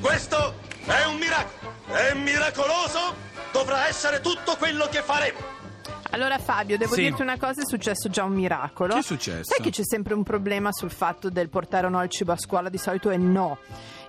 Questo è un miracolo. È miracoloso. Dovrà essere tutto quello che faremo. Allora Fabio, devo Sì. dirti una cosa, è successo già un miracolo. Che è successo? Sai che c'è sempre un problema sul fatto del portare o no il cibo a scuola, di solito è no.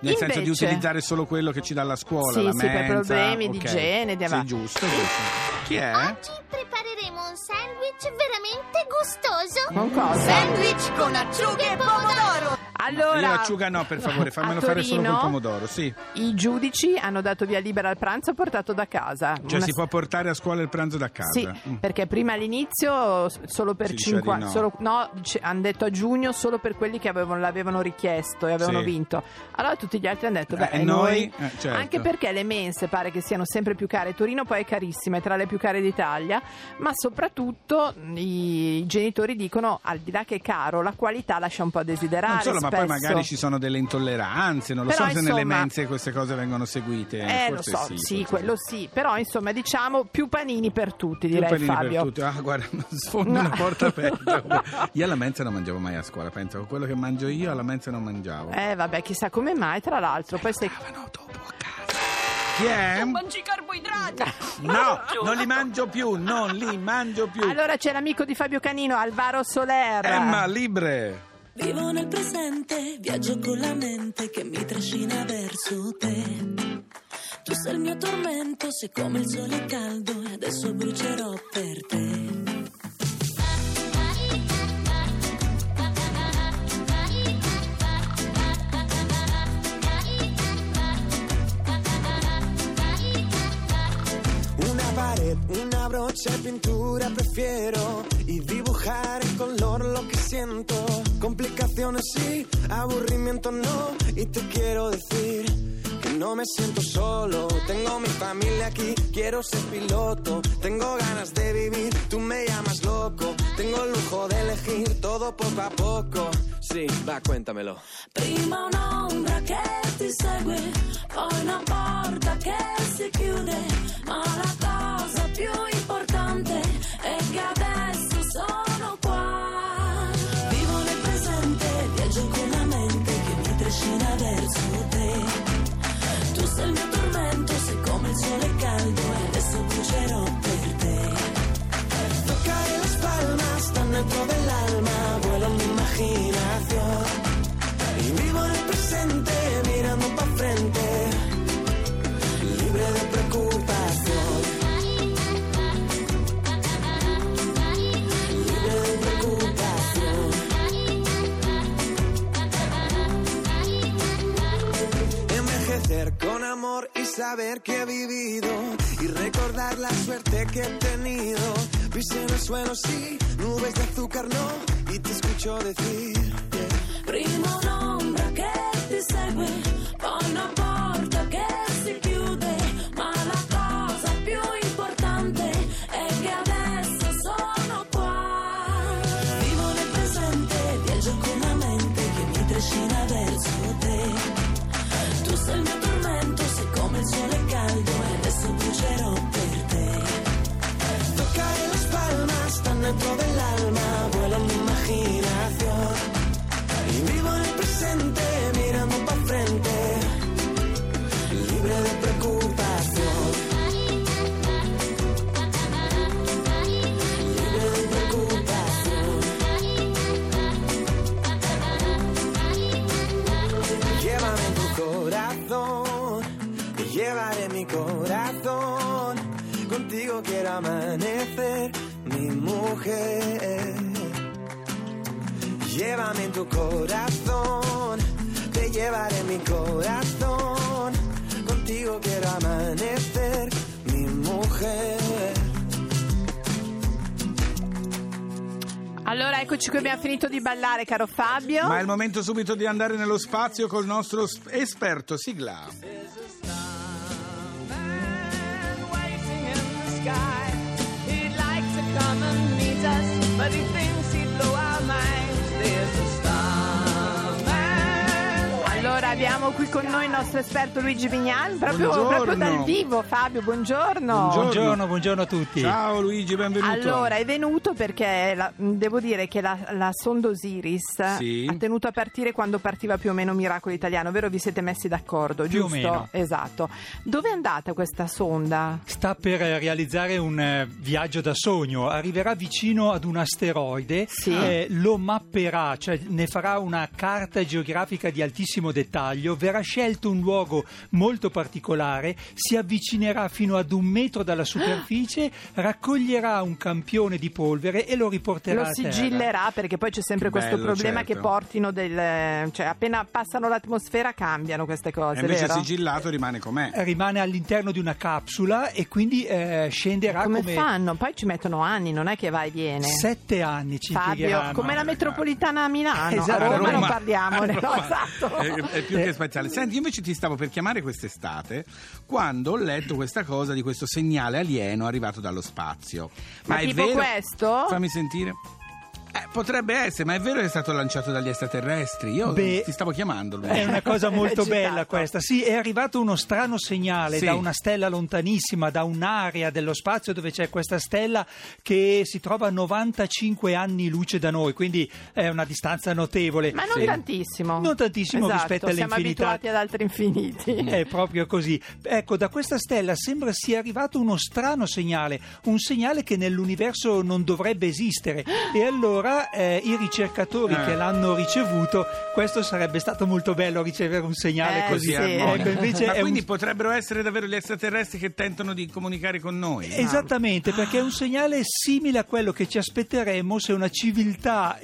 Nel senso di Invece- utilizzare solo quello che ci dà la scuola, Sì, la sì, per mensa, problemi di ok. igiene, di- Sì, giusto, giusto. Chi è? Oggi prepareremo un sandwich veramente gustoso. Con cosa? Sandwich con acciughe e pomodoro. Allora, Io l'acciuga no, per favore, fammelo a fare solo Torino, col pomodoro, sì. I giudici hanno dato via libera al pranzo portato da casa. Cioè Una- si può portare a scuola il pranzo da casa. Sì, Mm. perché prima all'inizio solo per Si diceva 50 di solo, no, hanno detto a giugno solo per quelli che avevano, l'avevano richiesto e avevano Sì. vinto. Allora tutti gli altri hanno detto, Eh, beh, e e noi? Eh, certo. anche perché le mense pare che siano sempre più care. Torino poi è carissima, è tra le più care d'Italia, ma soprattutto i, i genitori dicono, al di là che è caro, la qualità lascia un po' a desiderare. Non solo, ma poi magari ci sono delle intolleranze, non lo Però, so se nelle insomma- mense queste cose vengono seguite. Eh, lo so, sì, sì, forse quello sì, però insomma diciamo più panini per tutti, Più direi panini per Fabio. tutti. Ah, guarda, sfondi No. una porta aperta. Io alla mensa non mangiavo mai a scuola, penso. Con quello che mangio io alla mensa non mangiavo. Eh vabbè, chissà come mai, tra l'altro, poi sei... No, dopo a casa. Chi è? Mangi carboidrati! No, non li mangio più, non li mangio più. Allora c'è l'amico di Fabio Canino, Alvaro Soler. Emma, libre. Vivo nel presente, viaggio con la mente che mi trascina verso te. Tu sei il mio tormento, sei come il sole caldo e adesso brucerò per te. Una brocha de pintura prefiero y dibujar en color lo que siento. Complicaciones sí, aburrimiento no y te quiero decir que no me siento solo. Tengo mi familia aquí, quiero ser piloto. Tengo ganas de vivir, tú me llamas loco. Tengo el lujo de elegir todo poco a poco. Sí, va, cuéntamelo. Prima un'ombra che ti segue, poi una porta che si chiude, ma la Tu saber que he vivido y recordar la suerte que he tenido. Pisé en el suelo, sí, nubes de azúcar no, y te escucho decir yeah. Prima un'ombra che ti segue, Contigo quiero amanecer, mi mujer. Allora eccoci qui, abbiamo finito di ballare, caro Fabio. Ma è il momento subito di andare nello spazio col nostro esperto. Sigla. waiting in the sky. Abbiamo qui con noi il nostro esperto Luigi Vignan, proprio, Buongiorno. proprio dal vivo. Fabio, buongiorno. Buongiorno, buongiorno a tutti. Ciao Luigi, benvenuto. Allora, è venuto perché la- devo dire che la, la sonda Osiris Sì. ha tenuto a partire quando partiva più o meno Miracolo Italiano, vero? Vi siete messi d'accordo, Più o giusto? meno. Esatto. Dove è andata questa sonda? Sta per realizzare un eh, viaggio da sogno, arriverà vicino ad un asteroide, Sì. eh, lo mapperà, cioè ne farà una carta geografica di altissimo dettaglio, verrà scelto un luogo molto particolare, si avvicinerà fino ad un metro dalla superficie, raccoglierà un campione di polvere e lo riporterà Lo a terra. sigillerà perché poi c'è sempre Che questo bello, problema certo. che portino del... cioè appena passano l'atmosfera cambiano queste cose, E invece vero? sigillato rimane com'è. Rimane all'interno di una capsula e quindi eh, scenderà Come, come, fanno? Poi ci mettono anni, non è che va e viene. sette anni ci Fabio, come la metropolitana a Milano, Esatto, a Roma, Roma. non parliamone, no, esatto. È, è più che spaziale. Senti, io invece ti stavo per chiamare quest'estate quando ho letto questa cosa di questo segnale alieno arrivato dallo spazio. Ma è tipo vero? questo? Fammi sentire. Potrebbe essere, ma è vero che è stato lanciato dagli extraterrestri? Io Beh, ti stavo chiamando. Luigi. È una cosa molto bella questa. Sì, è arrivato uno strano segnale Sì. da una stella lontanissima, da un'area dello spazio dove c'è questa stella che si trova a 95 anni luce da noi, quindi è una distanza notevole. Ma non Sì. tantissimo. Non tantissimo Esatto, rispetto Siamo all'infinità. abituati ad altri infiniti. È proprio così. Ecco, da questa stella sembra sia arrivato uno strano segnale, un segnale che nell'universo non dovrebbe esistere. E allora eh, i ricercatori Eh. che l'hanno ricevuto, questo sarebbe stato molto bello ricevere un segnale Eh, così. sì. Ecco, invece ma quindi un- potrebbero essere davvero gli extraterrestri che tentano di comunicare con noi? Esattamente, perché è un segnale simile a quello che ci aspetteremmo se una civiltà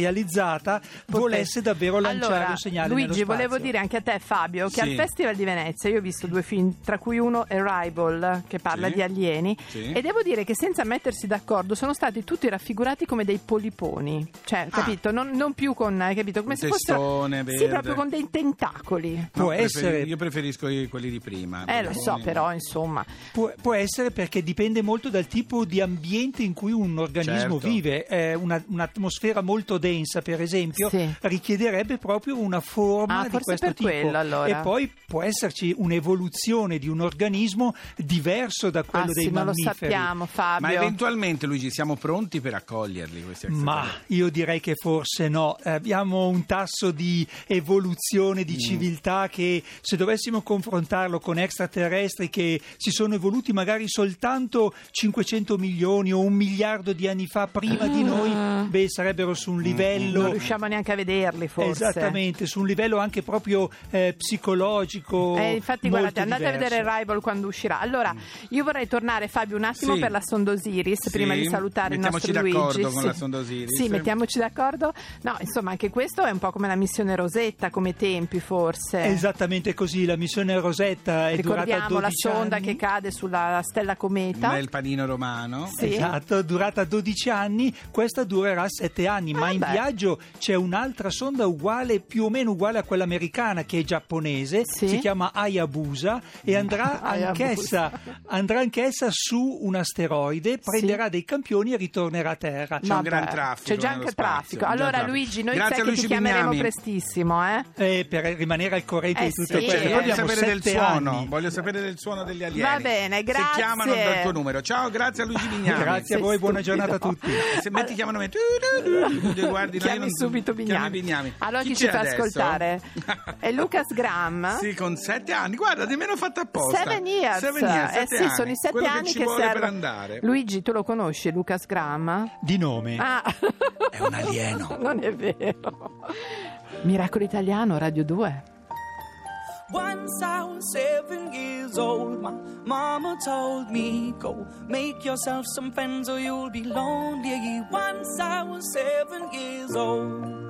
industrializzata volesse davvero lanciare allora, un segnale Luigi, volevo dire anche a te, Fabio, che Sì. al Festival di Venezia io ho visto due film, tra cui uno Arrival, che parla Sì. di alieni, Sì. e devo dire che senza mettersi d'accordo sono stati tutti raffigurati come dei poliponi. Cioè, capito? Non, non più con, hai capito? Come Un se fossero. testone Sì, proprio con dei tentacoli. Può preferi- essere. Io preferisco quelli di prima. Eh, lo so, però, insomma. Può, può essere perché dipende molto dal tipo di ambiente in cui un organismo Certo. vive. Eh, una- un'atmosfera molto densa, per esempio, Sì. richiederebbe proprio una forma Ah, di forse questo per tipo. quello, allora. E poi può esserci un'evoluzione di un organismo diverso da quello ah, dei sì, non lo mammiferi. sappiamo, Fabio. Ma eventualmente, Luigi, siamo pronti per accoglierli questi Ma io direi che forse no, Eh, abbiamo un tasso di evoluzione, Mm. di civiltà che se dovessimo confrontarlo con extraterrestri che si sono evoluti magari soltanto 500 milioni o un miliardo di anni fa prima di noi, beh sarebbero su un livello... Ah. Non riusciamo neanche a vederli, forse. Esattamente, su un livello anche proprio eh, psicologico. Eh, infatti, molto guardate, andate a diverso. vedere Rival quando uscirà. Allora, io vorrei tornare, Fabio, un attimo Sì. per la sonda Osiris, Sì, prima di salutare il nostro mettiamoci Luigi. d'accordo con Sì. la sonda Osiris. Sì, mettiamoci d'accordo. No, insomma, anche questo è un po' come la missione Rosetta, come tempi, forse. Esattamente così, la missione Rosetta è durata Ricordiamo 12 la sonda anni. che cade sulla stella cometa. Nel panino romano. Sì. Esatto, durata 12 anni, questa durerà 7 anni, ma Ah, in beh. viaggio c'è un'altra sonda uguale, più o meno uguale a quella americana che è giapponese, Sì. si chiama Hayabusa e andrà anch'essa, andrà anch'essa su un asteroide, prenderà dei campioni e ritornerà a Terra. C'è un gran traffico C'è già anche spazio, traffico. Allora, traffico. Luigi, noi Grazie sai che Luigi ti chiameremo Bignami. prestissimo, eh? Eh, per rimanere al corrente Eh di tutto sì, questo. Noi Voglio sapere del suono, anni. voglio sapere del suono degli alieni. Va bene, grazie. Se chiamano dal tuo numero. Ciao, grazie a Luigi Bignami. Grazie a voi, buona giornata a tutti. Se metti chiamano me, guardi, no, Chiami non- subito Bignami. Bignami. Allora chi, ci fa adesso? ascoltare? È Lucas Graham. Sì, con sette anni. Guarda, nemmeno fatto apposta. Seven years. Seven years, eh sette sì, anni. sono i sette Quello anni che ci che, vuole servono. per andare. Luigi, tu lo conosci, Lucas Graham? Di nome. Ah. È un alieno. non è vero. Miracolo Italiano, Radio 2. Once I was seven years old, my mama told me, Go make yourself some friends or you'll be lonely. Once I was seven years old.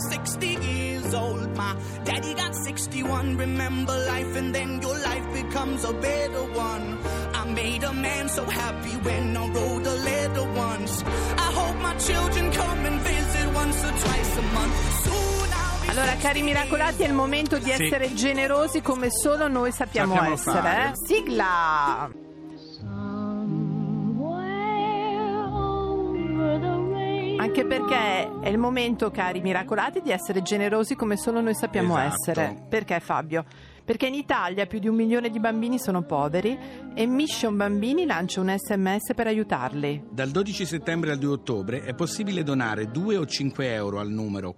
years old. My daddy got 61. Remember life, and then your life becomes a better one. I made a man so happy when I wrote a letter once. I hope my children come and visit once or twice a month. Soon I'll be Allora, cari miracolati, è il momento di Sì. essere generosi come solo noi sappiamo, Sappiamo essere. fare. eh? Sigla! Anche perché è il momento, cari miracolati, di essere generosi come solo noi sappiamo Esatto. essere. Perché, Fabio? Perché in Italia più di un milione di bambini sono poveri e Mission Bambini lancia un sms per aiutarli. Dal 12 settembre al 2 ottobre è possibile donare 2 o 5 euro al numero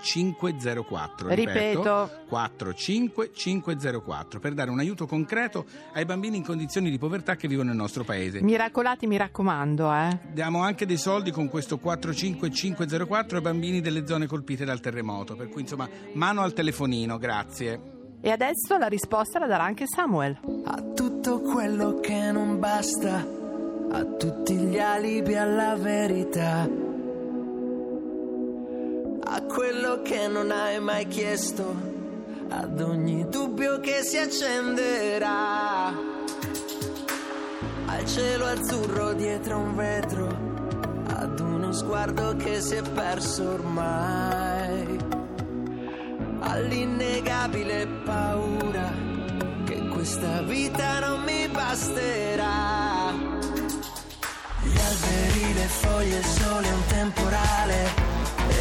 45504. Ripeto. 45504 per dare un aiuto concreto ai bambini in condizioni di povertà che vivono nel nostro paese. Miracolati, mi raccomando, eh. Diamo anche dei soldi con questo 45504 ai bambini delle zone colpite dal terremoto. Per cui, insomma, mano al telefonino, grazie. E adesso la risposta la darà anche Samuel. A tutto quello che non basta, a tutti gli alibi alla verità, che non hai mai chiesto, ad ogni dubbio che si accenderà, al cielo azzurro dietro un vetro, ad uno sguardo che si è perso ormai. All'innegabile paura che questa vita non mi basterà. Gli alberi, le foglie, il sole, un temporale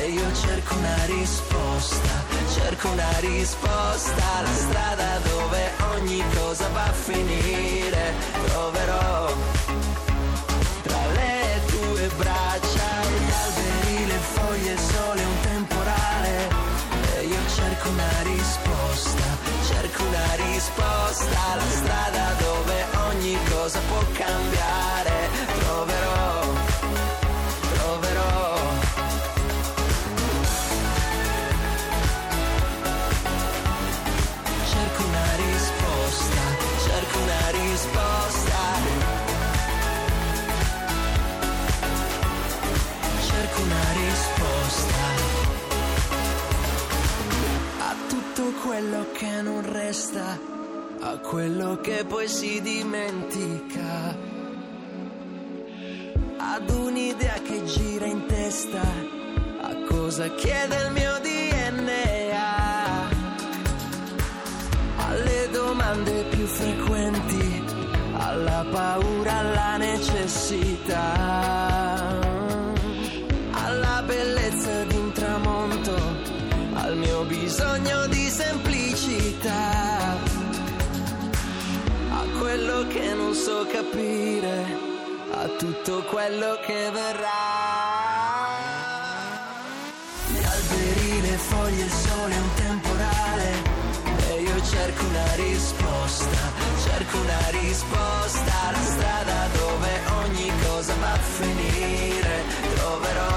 io cerco una risposta, cerco una risposta, la strada dove ogni cosa va a finire, troverò quello che poi si dimentica, ad un'idea che gira in testa, a cosa chiede il mio DNA, alle domande più frequenti, alla paura, alla necessità. Alla bellezza di un tramonto, al mio bisogno di quello che non so capire, a tutto quello che verrà. Gli alberi, le foglie, il sole, un temporale, e io cerco una risposta, cerco una risposta, la strada dove ogni cosa va a finire, troverò